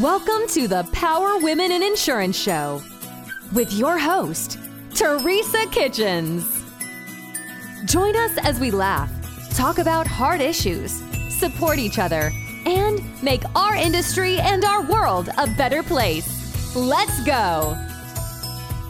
Welcome to the Power Women in Insurance Show with your host, Teresa Kitchens. Join us as we laugh, talk about hard issues, support each other, and make our industry and our world a better place. Let's go.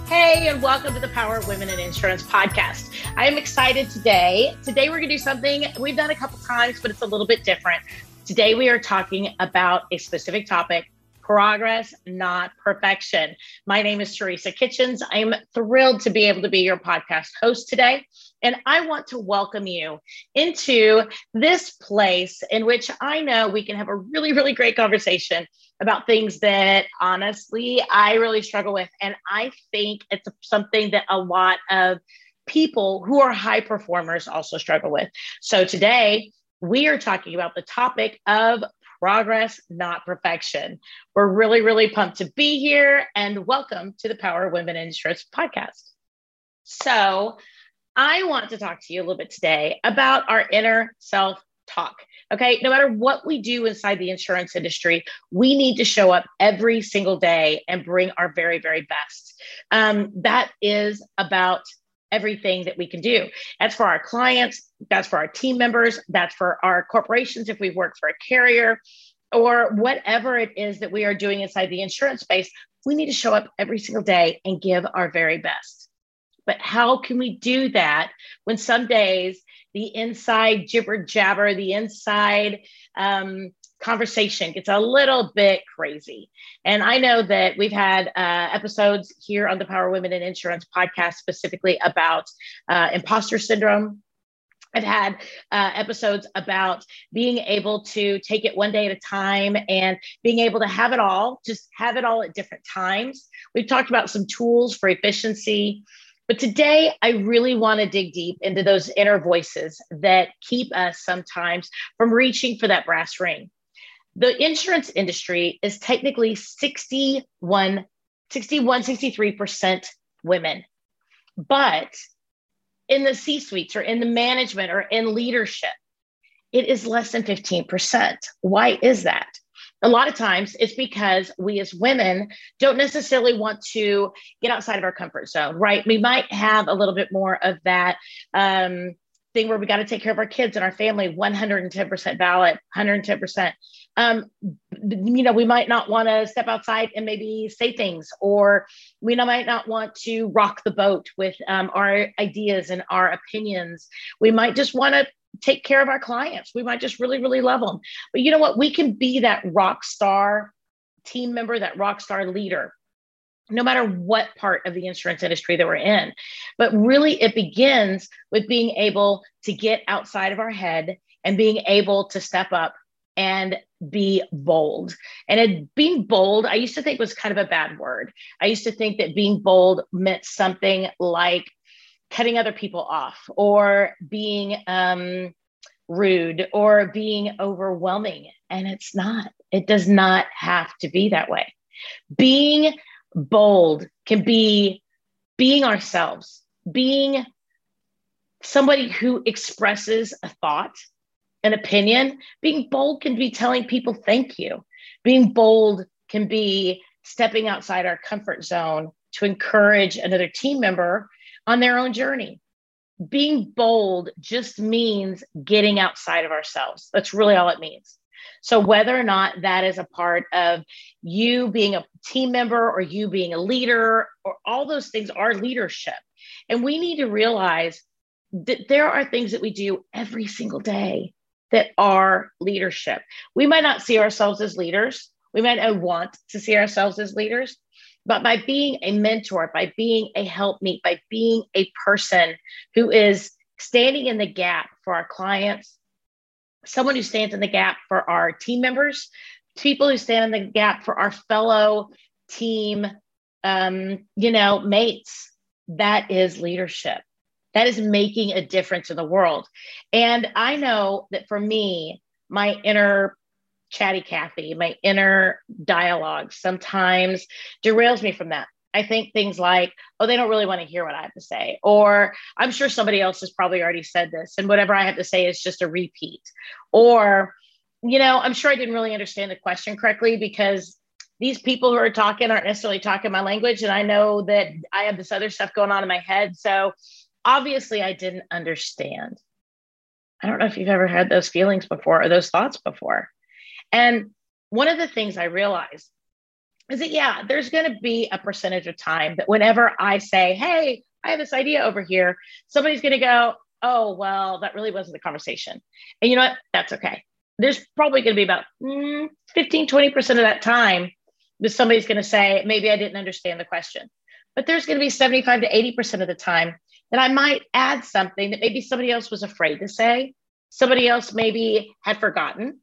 Hey, and welcome to the Power of Women in Insurance podcast. I am excited today. Today, we're going to do something we've done a couple times, but it's a little bit different. Today, we are talking about a specific topic progress, not perfection. My name is Teresa Kitchens. I'm thrilled to be able to be your podcast host today. And I want to welcome you into this place in which I know we can have a really, really great conversation about things that honestly I really struggle with. And I think it's something that a lot of people who are high performers also struggle with. So today, we are talking about the topic of progress, not perfection. We're really, really pumped to be here and welcome to the Power of Women in Insurance podcast. So, I want to talk to you a little bit today about our inner self talk. Okay, no matter what we do inside the insurance industry, we need to show up every single day and bring our very, very best. Um, that is about everything that we can do. That's for our clients, that's for our team members, that's for our corporations if we work for a carrier, or whatever it is that we are doing inside the insurance space. We need to show up every single day and give our very best. But how can we do that when some days the inside jibber jabber, the inside um, conversation gets a little bit crazy. And I know that we've had uh, episodes here on the Power Women in Insurance podcast specifically about uh, imposter syndrome. I've had uh, episodes about being able to take it one day at a time and being able to have it all, just have it all at different times. We've talked about some tools for efficiency. But today, I really want to dig deep into those inner voices that keep us sometimes from reaching for that brass ring the insurance industry is technically 61, 61, 63% women. But in the C suites or in the management or in leadership, it is less than 15%. Why is that? A lot of times it's because we as women don't necessarily want to get outside of our comfort zone, right? We might have a little bit more of that um, thing where we got to take care of our kids and our family 110% valid 110% um, you know we might not want to step outside and maybe say things or we might not want to rock the boat with um, our ideas and our opinions. We might just want to take care of our clients. We might just really really love them but you know what? We can be that rock star team member that rock star leader no matter what part of the insurance industry that we're in. But really, it begins with being able to get outside of our head and being able to step up and be bold. And it, being bold, I used to think was kind of a bad word. I used to think that being bold meant something like cutting other people off or being um, rude or being overwhelming. And it's not, it does not have to be that way. Being bold can be being ourselves, being somebody who expresses a thought, an opinion. Being bold can be telling people thank you. Being bold can be stepping outside our comfort zone to encourage another team member on their own journey. Being bold just means getting outside of ourselves. That's really all it means. So, whether or not that is a part of you being a team member or you being a leader, or all those things are leadership. And we need to realize that there are things that we do every single day that are leadership. We might not see ourselves as leaders, we might not want to see ourselves as leaders. But by being a mentor, by being a helpmeet, by being a person who is standing in the gap for our clients, someone who stands in the gap for our team members, people who stand in the gap for our fellow team, um, you know, mates. That is leadership. That is making a difference in the world. And I know that for me, my inner chatty Cathy, my inner dialogue sometimes derails me from that. I think things like, oh, they don't really want to hear what I have to say. Or I'm sure somebody else has probably already said this, and whatever I have to say is just a repeat. Or, you know, I'm sure I didn't really understand the question correctly because these people who are talking aren't necessarily talking my language. And I know that I have this other stuff going on in my head. So obviously, I didn't understand. I don't know if you've ever had those feelings before or those thoughts before. And one of the things I realized is that, yeah, there's going to be a percentage of time that whenever I say, hey, I have this idea over here, somebody's going to go, oh, well, that really wasn't the conversation. And you know what? That's okay. There's probably going to be about mm, 15, 20% of that time that somebody's going to say, maybe I didn't understand the question. But there's going to be 75 to 80% of the time that I might add something that maybe somebody else was afraid to say, somebody else maybe had forgotten,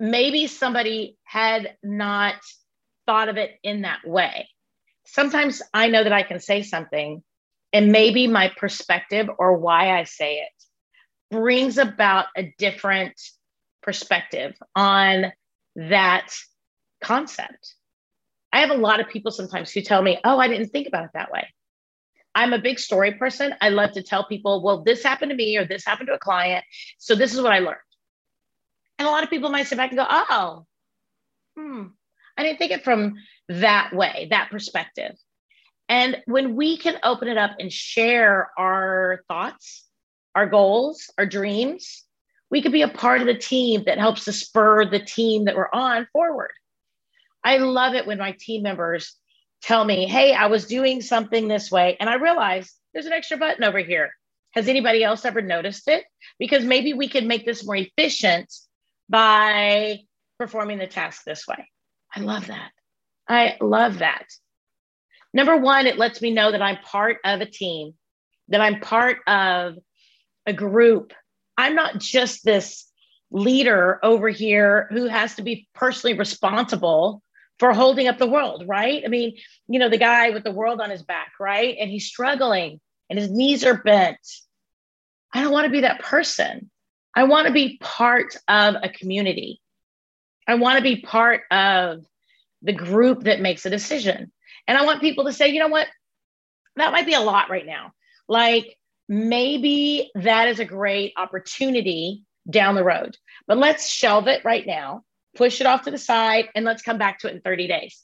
maybe somebody had not thought of it in that way. Sometimes I know that I can say something, and maybe my perspective or why I say it brings about a different perspective on that concept. I have a lot of people sometimes who tell me, Oh, I didn't think about it that way. I'm a big story person. I love to tell people, Well, this happened to me or this happened to a client. So this is what I learned. And a lot of people might sit back and go, Oh, hmm, I didn't think it from that way, that perspective. And when we can open it up and share our thoughts, our goals, our dreams, we could be a part of the team that helps to spur the team that we're on forward. I love it when my team members tell me, Hey, I was doing something this way, and I realized there's an extra button over here. Has anybody else ever noticed it? Because maybe we could make this more efficient by performing the task this way. I love that. I love that. Number one, it lets me know that I'm part of a team, that I'm part of a group. I'm not just this leader over here who has to be personally responsible for holding up the world, right? I mean, you know, the guy with the world on his back, right? And he's struggling and his knees are bent. I don't want to be that person. I want to be part of a community. I want to be part of the group that makes a decision. And I want people to say, you know what? That might be a lot right now. Like maybe that is a great opportunity down the road, but let's shelve it right now push it off to the side, and let's come back to it in 30 days.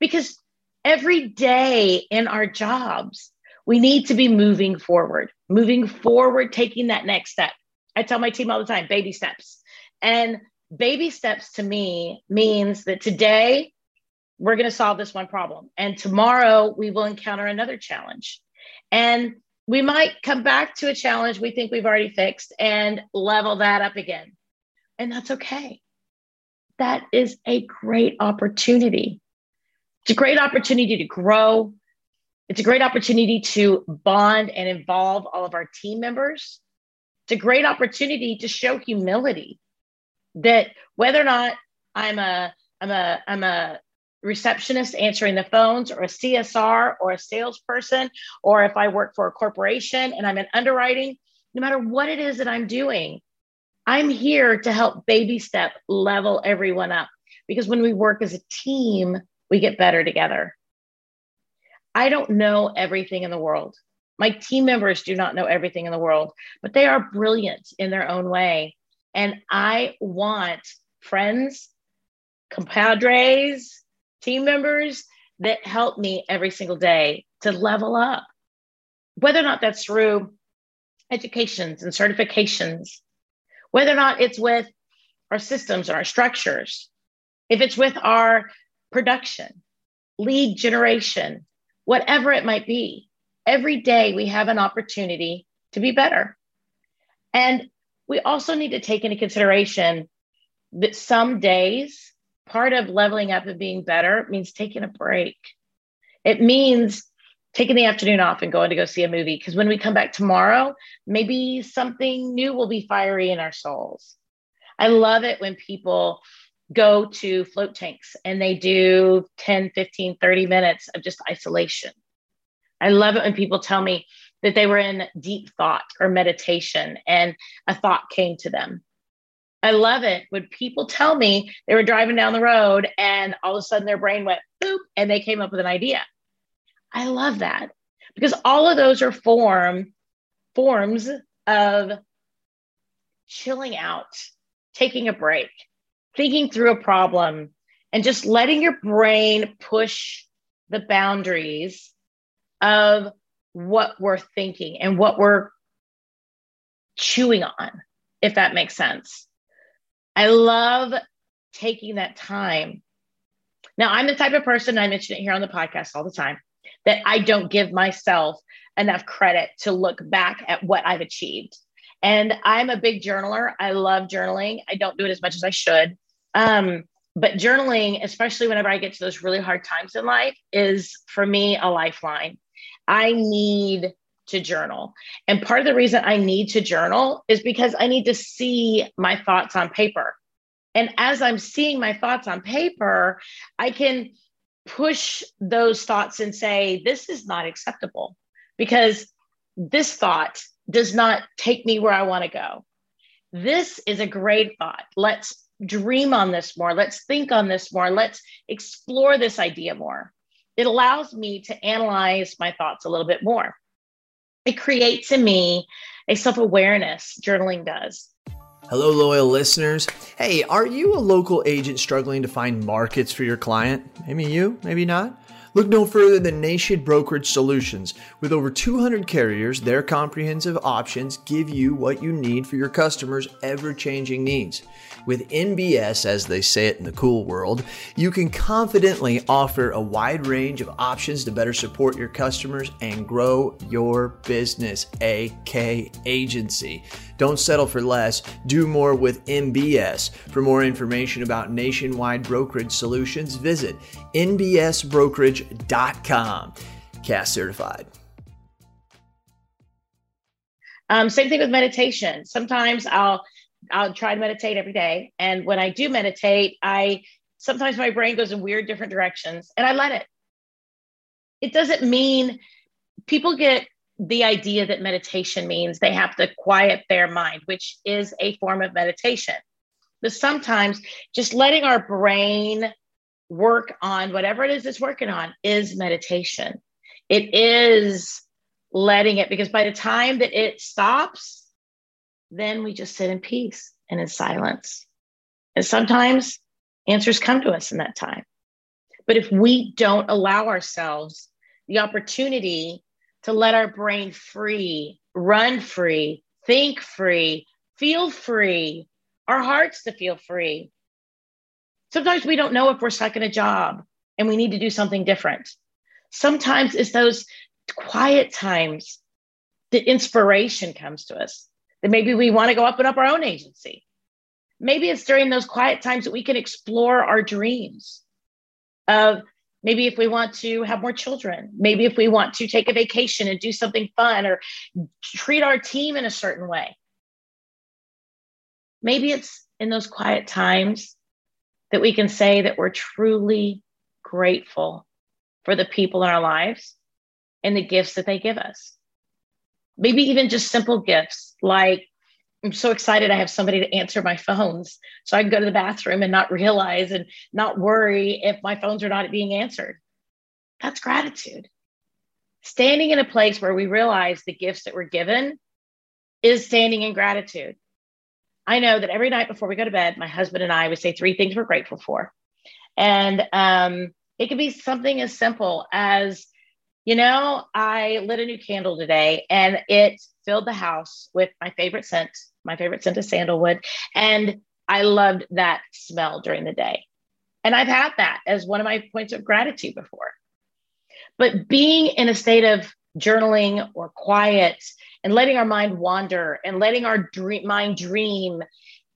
Because every day in our jobs, we need to be moving forward, moving forward, taking that next step. I tell my team all the time baby steps. And baby steps to me means that today we're going to solve this one problem. And tomorrow we will encounter another challenge. And we might come back to a challenge we think we've already fixed and level that up again. And that's okay that is a great opportunity. It's a great opportunity to grow. It's a great opportunity to bond and involve all of our team members. It's a great opportunity to show humility that whether or not I'm a I'm a I'm a receptionist answering the phones or a CSR or a salesperson or if I work for a corporation and I'm in underwriting, no matter what it is that I'm doing, I'm here to help baby step level everyone up because when we work as a team, we get better together. I don't know everything in the world. My team members do not know everything in the world, but they are brilliant in their own way. And I want friends, compadres, team members that help me every single day to level up. Whether or not that's through educations and certifications, whether or not it's with our systems or our structures, if it's with our production, lead generation, whatever it might be, every day we have an opportunity to be better. And we also need to take into consideration that some days, part of leveling up and being better means taking a break. It means taking the afternoon off and going to go see a movie because when we come back tomorrow, maybe something new will be fiery in our souls. I love it when people go to float tanks and they do 10, 15, 30 minutes of just isolation. I love it when people tell me that they were in deep thought or meditation and a thought came to them. I love it when people tell me they were driving down the road and all of a sudden their brain went boop and they came up with an idea. I love that because all of those are form forms of chilling out, taking a break, thinking through a problem, and just letting your brain push the boundaries of what we're thinking and what we're chewing on, if that makes sense. I love taking that time. Now, I'm the type of person, I mention it here on the podcast all the time, that I don't give myself enough credit to look back at what I've achieved. And I'm a big journaler. I love journaling. I don't do it as much as I should. Um, but journaling, especially whenever I get to those really hard times in life, is for me a lifeline. I need to journal. And part of the reason I need to journal is because I need to see my thoughts on paper. And as I'm seeing my thoughts on paper, I can push those thoughts and say, this is not acceptable because this thought does not take me where I want to go. This is a great thought. Let's dream on this more. Let's think on this more. Let's explore this idea more. It allows me to analyze my thoughts a little bit more. It creates in me a self awareness, journaling does. Hello, loyal listeners. Hey, are you a local agent struggling to find markets for your client? Maybe you, maybe not. Look no further than Nation Brokerage Solutions. With over 200 carriers, their comprehensive options give you what you need for your customers' ever changing needs. With NBS, as they say it in the cool world, you can confidently offer a wide range of options to better support your customers and grow your business, AK Agency. Don't settle for less. Do more with NBS. For more information about nationwide brokerage solutions, visit nbsbrokerage.com. CAS certified. Um, same thing with meditation. Sometimes I'll I'll try to meditate every day, and when I do meditate, I sometimes my brain goes in weird different directions, and I let it. It doesn't mean people get the idea that meditation means they have to quiet their mind, which is a form of meditation. But sometimes just letting our brain work on whatever it is it's working on is meditation. It is letting it, because by the time that it stops, then we just sit in peace and in silence. And sometimes answers come to us in that time. But if we don't allow ourselves the opportunity to let our brain free, run free, think free, feel free, our hearts to feel free. Sometimes we don't know if we're stuck in a job and we need to do something different. Sometimes it's those quiet times that inspiration comes to us, that maybe we want to go up and up our own agency. Maybe it's during those quiet times that we can explore our dreams of Maybe if we want to have more children, maybe if we want to take a vacation and do something fun or treat our team in a certain way. Maybe it's in those quiet times that we can say that we're truly grateful for the people in our lives and the gifts that they give us. Maybe even just simple gifts like I'm so excited I have somebody to answer my phones so I can go to the bathroom and not realize and not worry if my phones are not being answered. That's gratitude. Standing in a place where we realize the gifts that we're given is standing in gratitude. I know that every night before we go to bed, my husband and I would say three things we're grateful for. And um, it could be something as simple as, you know, I lit a new candle today and it filled the house with my favorite scent. My favorite scent is sandalwood. And I loved that smell during the day. And I've had that as one of my points of gratitude before. But being in a state of journaling or quiet and letting our mind wander and letting our dream, mind dream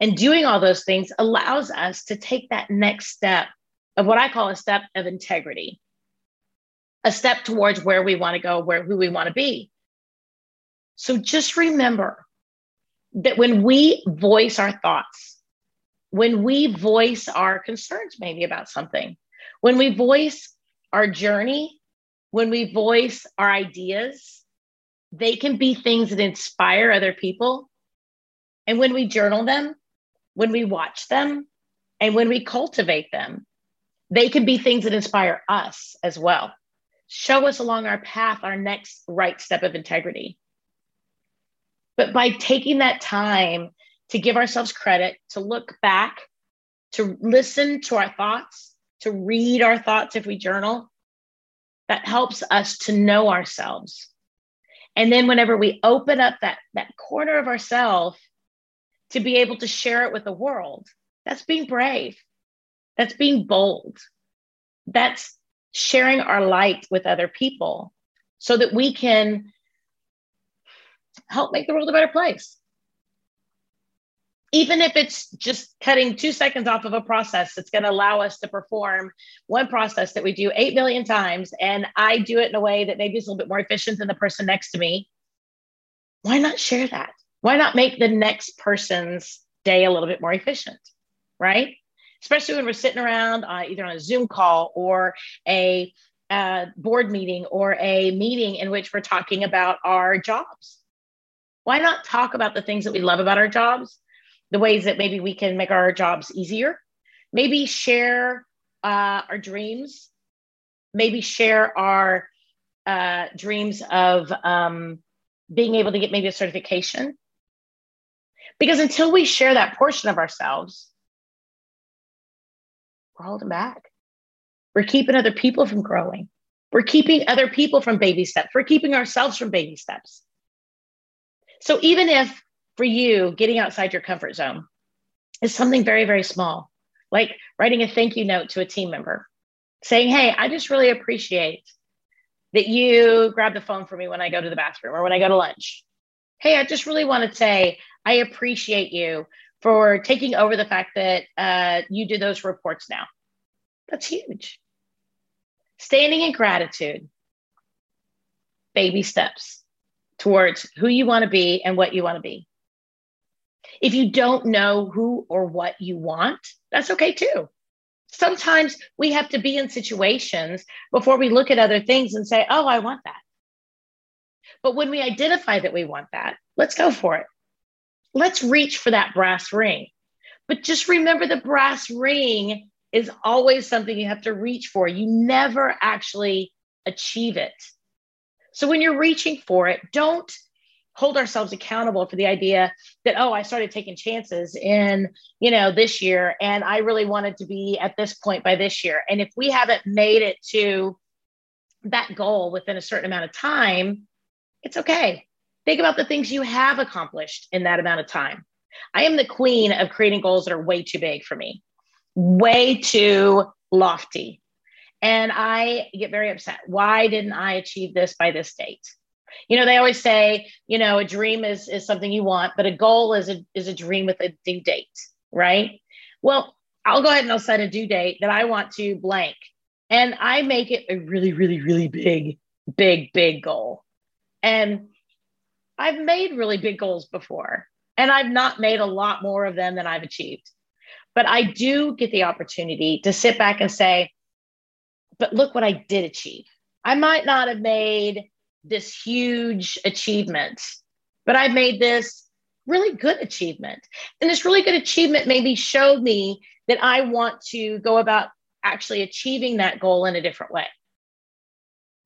and doing all those things allows us to take that next step of what I call a step of integrity, a step towards where we want to go, where who we want to be. So just remember that when we voice our thoughts, when we voice our concerns maybe about something, when we voice our journey, when we voice our ideas, they can be things that inspire other people. And when we journal them, when we watch them, and when we cultivate them, they can be things that inspire us as well. Show us along our path our next right step of integrity. But by taking that time to give ourselves credit, to look back, to listen to our thoughts, to read our thoughts if we journal. That helps us to know ourselves. And then whenever we open up that, that corner of ourselves to be able to share it with the world, that's being brave. That's being bold. That's sharing our light with other people so that we can help make the world a better place. Even if it's just cutting two seconds off of a process that's going to allow us to perform one process that we do 8 million times, and I do it in a way that maybe is a little bit more efficient than the person next to me, why not share that? Why not make the next person's day a little bit more efficient? Right? Especially when we're sitting around uh, either on a Zoom call or a uh, board meeting or a meeting in which we're talking about our jobs why not talk about the things that we love about our jobs, the ways that maybe we can make our jobs easier? Maybe share uh, our dreams, maybe share our uh, dreams of um, being able to get maybe a certification. Because until we share that portion of ourselves, we're holding back. We're keeping other people from growing. We're keeping other people from baby steps. We're keeping ourselves from baby steps. So even if for you, getting outside your comfort zone is something very, very small, like writing a thank you note to a team member, saying, Hey, I just really appreciate that you grab the phone for me when I go to the bathroom or when I go to lunch. Hey, I just really want to say, I appreciate you for taking over the fact that uh, you do those reports now. That's huge. Standing in gratitude, baby steps towards who you want to be and what you want to be. If you don't know who or what you want, that's okay too. Sometimes we have to be in situations before we look at other things and say, oh, I want that. But when we identify that we want that, let's go for it. Let's reach for that brass ring. But just remember the brass ring is always something you have to reach for. You never actually achieve it. So when you're reaching for it, don't hold ourselves accountable for the idea that oh i started taking chances in you know this year and i really wanted to be at this point by this year and if we haven't made it to that goal within a certain amount of time it's okay think about the things you have accomplished in that amount of time i am the queen of creating goals that are way too big for me way too lofty and I get very upset. Why didn't I achieve this by this date? You know, they always say, you know, a dream is, is something you want, but a goal is a, is a dream with a due date, right? Well, I'll go ahead and I'll set a due date that I want to blank. And I make it a really, really, really big, big, big goal. And I've made really big goals before, and I've not made a lot more of them than I've achieved. But I do get the opportunity to sit back and say, but look what I did achieve. I might not have made this huge achievement, but I've made this really good achievement. And this really good achievement maybe showed me that I want to go about actually achieving that goal in a different way.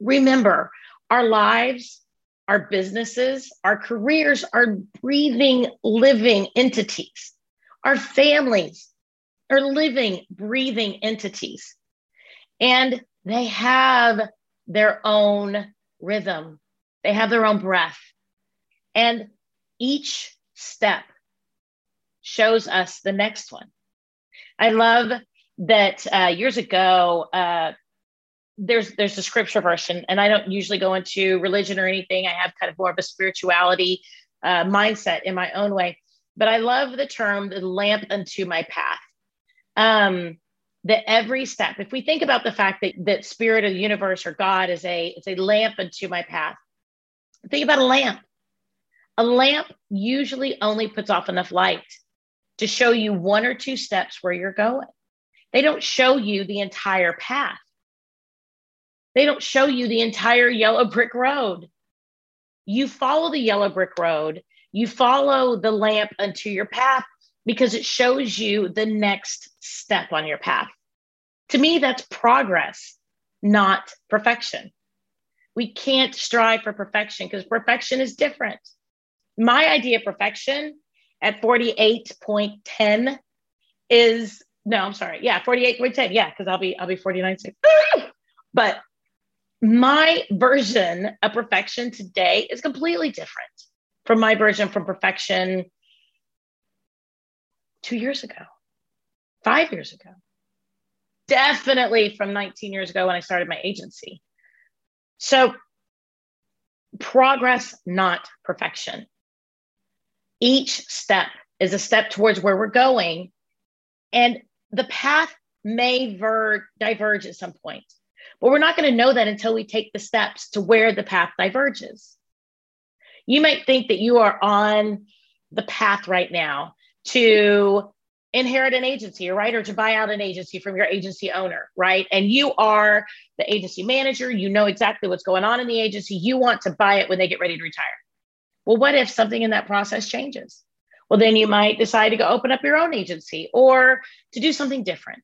Remember, our lives, our businesses, our careers are breathing, living entities. Our families are living, breathing entities and they have their own rhythm, they have their own breath. And each step shows us the next one. I love that uh, years ago, uh, there's there's a scripture version, and I don't usually go into religion or anything. I have kind of more of a spirituality uh, mindset in my own way, but I love the term "the lamp unto my path." Um, that every step, if we think about the fact that that spirit of the universe or God is a it's a lamp unto my path. Think about a lamp. A lamp usually only puts off enough light to show you one or two steps where you're going. They don't show you the entire path. They don't show you the entire yellow brick road. You follow the yellow brick road, you follow the lamp unto your path because it shows you the next step on your path. To me, that's progress, not perfection. We can't strive for perfection because perfection is different. My idea of perfection at 48.10 is no, I'm sorry. Yeah, 48.10. Yeah, because I'll be I'll be 49 soon. but my version of perfection today is completely different from my version from perfection two years ago, five years ago, definitely from 19 years ago when I started my agency. So, progress, not perfection. Each step is a step towards where we're going, and the path may ver- diverge at some point. But we're not going to know that until we take the steps to where the path diverges. You might think that you are on the path right now to inherit an agency, right? Or to buy out an agency from your agency owner, right? And you are the agency manager. You know exactly what's going on in the agency. You want to buy it when they get ready to retire. Well, what if something in that process changes? Well, then you might decide to go open up your own agency or to do something different.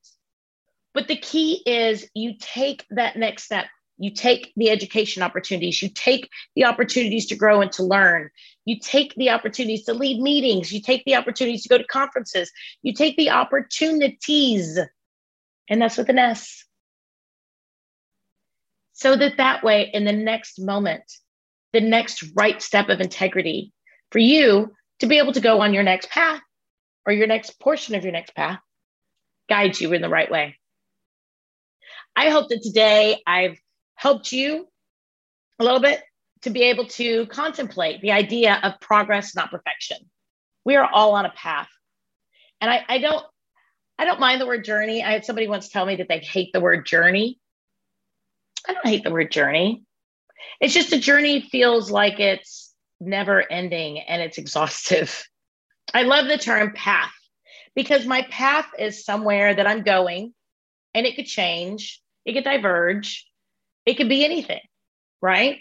But the key is you take that next step. You take the education opportunities, you take the opportunities to grow and to learn, you take the opportunities to lead meetings, you take the opportunities to go to conferences, you take the opportunities, and that's with an S. So that that way, in the next moment, the next right step of integrity for you to be able to go on your next path or your next portion of your next path guides you in the right way. I hope that today I've helped you a little bit to be able to contemplate the idea of progress, not perfection. We are all on a path. And I, I don't I don't mind the word journey. I had somebody once tell me that they hate the word journey. I don't hate the word journey. It's just a journey feels like it's never ending and it's exhaustive. I love the term path because my path is somewhere that I'm going and it could change it could diverge, it could be anything, right?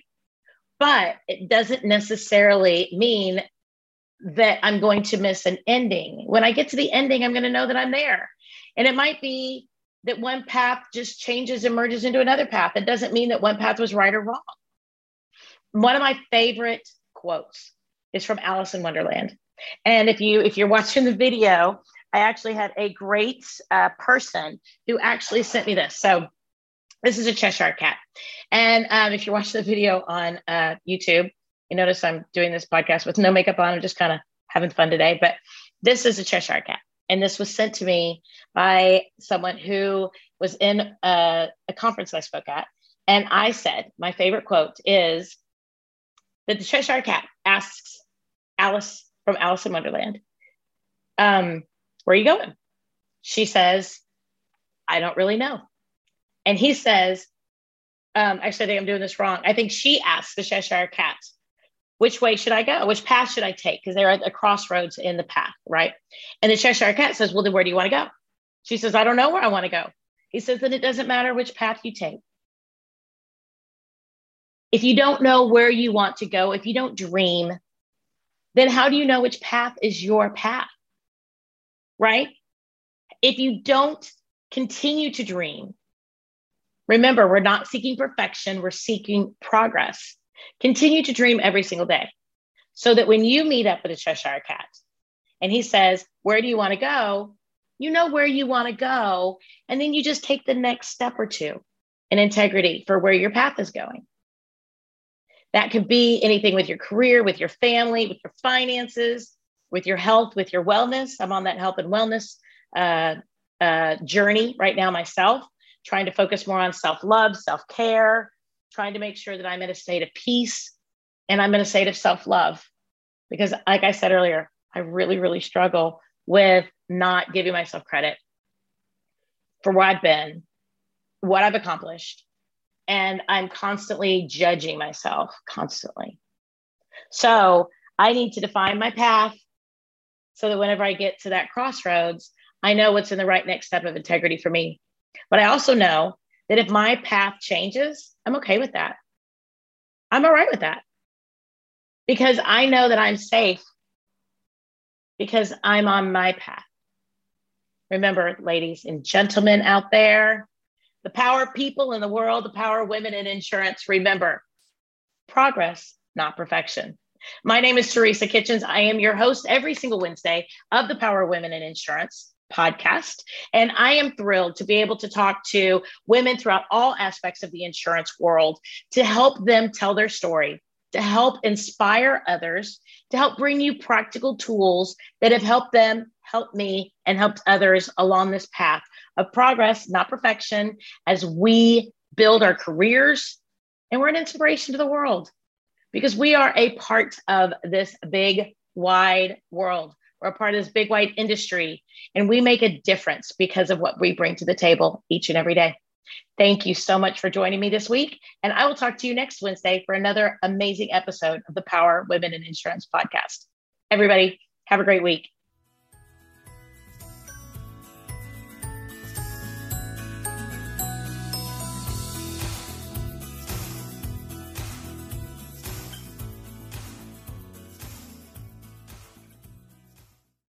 But it doesn't necessarily mean that I'm going to miss an ending. When I get to the ending, I'm going to know that I'm there. And it might be that one path just changes and merges into another path. It doesn't mean that one path was right or wrong. One of my favorite quotes is from Alice in Wonderland. And if you if you're watching the video, I actually had a great uh, person who actually sent me this. So this is a Cheshire cat. And um, if you're watching the video on uh, YouTube, you notice I'm doing this podcast with no makeup on. I'm just kind of having fun today. But this is a Cheshire cat. And this was sent to me by someone who was in a, a conference I spoke at. And I said, my favorite quote is that the Cheshire cat asks Alice from Alice in Wonderland, um, Where are you going? She says, I don't really know. And he says, um, actually, I think I'm doing this wrong. I think she asks the Cheshire Cat, which way should I go? Which path should I take? Because they're at a crossroads in the path, right? And the Cheshire Cat says, Well, then where do you want to go? She says, I don't know where I want to go. He says, Then it doesn't matter which path you take. If you don't know where you want to go, if you don't dream, then how do you know which path is your path? Right? If you don't continue to dream, Remember, we're not seeking perfection, we're seeking progress. Continue to dream every single day so that when you meet up with a Cheshire cat and he says, Where do you want to go? You know where you want to go. And then you just take the next step or two in integrity for where your path is going. That could be anything with your career, with your family, with your finances, with your health, with your wellness. I'm on that health and wellness uh, uh, journey right now myself trying to focus more on self love, self care, trying to make sure that I'm in a state of peace and I'm in a state of self love. Because, like I said earlier, I really, really struggle with not giving myself credit for where I've been, what I've accomplished. And I'm constantly judging myself, constantly. So I need to define my path so that whenever I get to that crossroads, I know what's in the right next step of integrity for me but I also know that if my path changes, I'm okay with that. I'm all right with that because I know that I'm safe because I'm on my path. Remember, ladies and gentlemen out there, the power of people in the world, the power of women in insurance, remember progress, not perfection. My name is Teresa Kitchens. I am your host every single Wednesday of the Power of Women in Insurance. Podcast. And I am thrilled to be able to talk to women throughout all aspects of the insurance world to help them tell their story, to help inspire others, to help bring you practical tools that have helped them, helped me, and helped others along this path of progress, not perfection, as we build our careers and we're an inspiration to the world because we are a part of this big, wide world. We're part of this big, white industry, and we make a difference because of what we bring to the table each and every day. Thank you so much for joining me this week. And I will talk to you next Wednesday for another amazing episode of the Power Women in Insurance podcast. Everybody, have a great week.